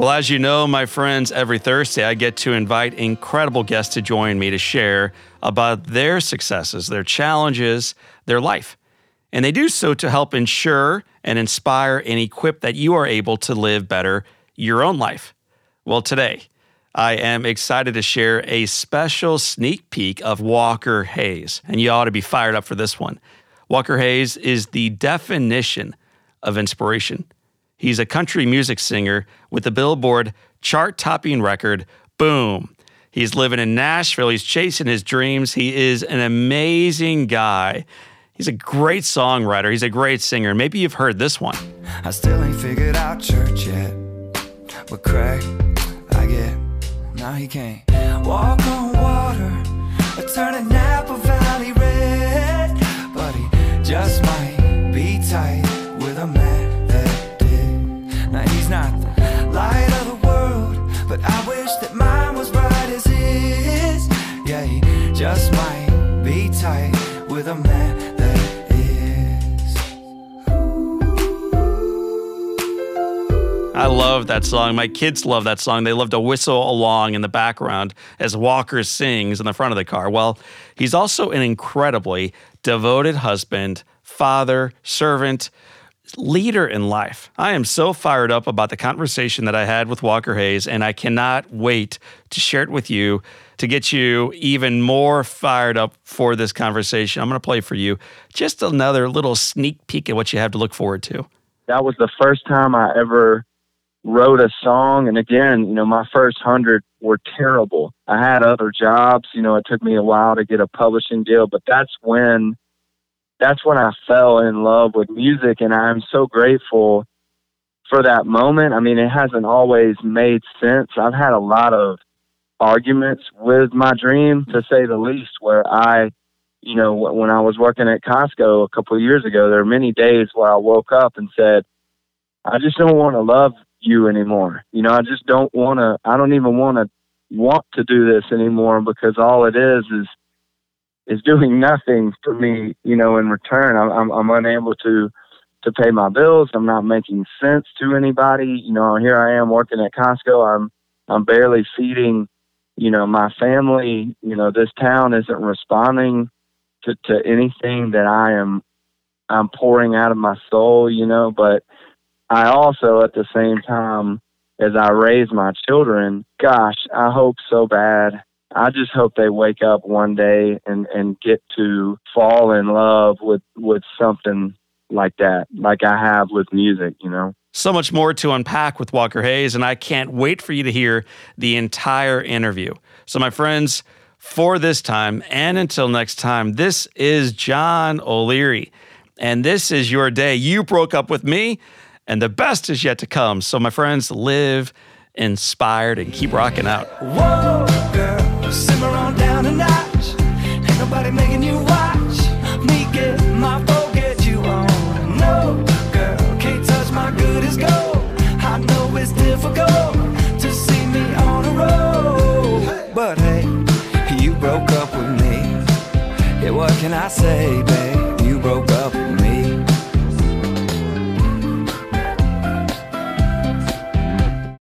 Well, as you know, my friends, every Thursday I get to invite incredible guests to join me to share about their successes, their challenges, their life. And they do so to help ensure and inspire and equip that you are able to live better your own life. Well, today, I am excited to share a special sneak peek of Walker Hayes, and you ought to be fired up for this one. Walker Hayes is the definition of inspiration. He's a country music singer with the Billboard chart topping record, Boom. He's living in Nashville. He's chasing his dreams. He is an amazing guy. He's a great songwriter. He's a great singer. Maybe you've heard this one. I still ain't figured out church yet. But Craig, I get, now he can't walk on water turn a I love that song. My kids love that song. They love to whistle along in the background as Walker sings in the front of the car. Well, he's also an incredibly devoted husband, father, servant, leader in life. I am so fired up about the conversation that I had with Walker Hayes, and I cannot wait to share it with you to get you even more fired up for this conversation. I'm going to play for you just another little sneak peek at what you have to look forward to. That was the first time I ever wrote a song and again you know my first hundred were terrible. I had other jobs you know it took me a while to get a publishing deal but that's when that's when i fell in love with music and i'm so grateful for that moment. I mean it hasn't always made sense. I've had a lot of arguments with my dream to say the least where i you know when i was working at costco a couple of years ago there were many days where i woke up and said I just don't want to love you anymore. You know, I just don't want to, I don't even want to want to do this anymore because all it is is, is doing nothing for me, you know, in return. I'm, I'm, I'm unable to, to pay my bills. I'm not making sense to anybody. You know, here I am working at Costco. I'm, I'm barely feeding, you know, my family. You know, this town isn't responding to, to anything that I am, I'm pouring out of my soul, you know, but, I also, at the same time, as I raise my children, gosh, I hope so bad. I just hope they wake up one day and, and get to fall in love with, with something like that, like I have with music, you know? So much more to unpack with Walker Hayes, and I can't wait for you to hear the entire interview. So, my friends, for this time and until next time, this is John O'Leary, and this is your day. You broke up with me and the best is yet to come. So, my friends, live inspired and keep rocking out. Whoa, girl, simmer on down a notch. Ain't nobody making you watch me get my get you on. No, girl, can't touch my good as gold. I know it's difficult to see me on a road, but hey, you broke up with me. Yeah, what can I say?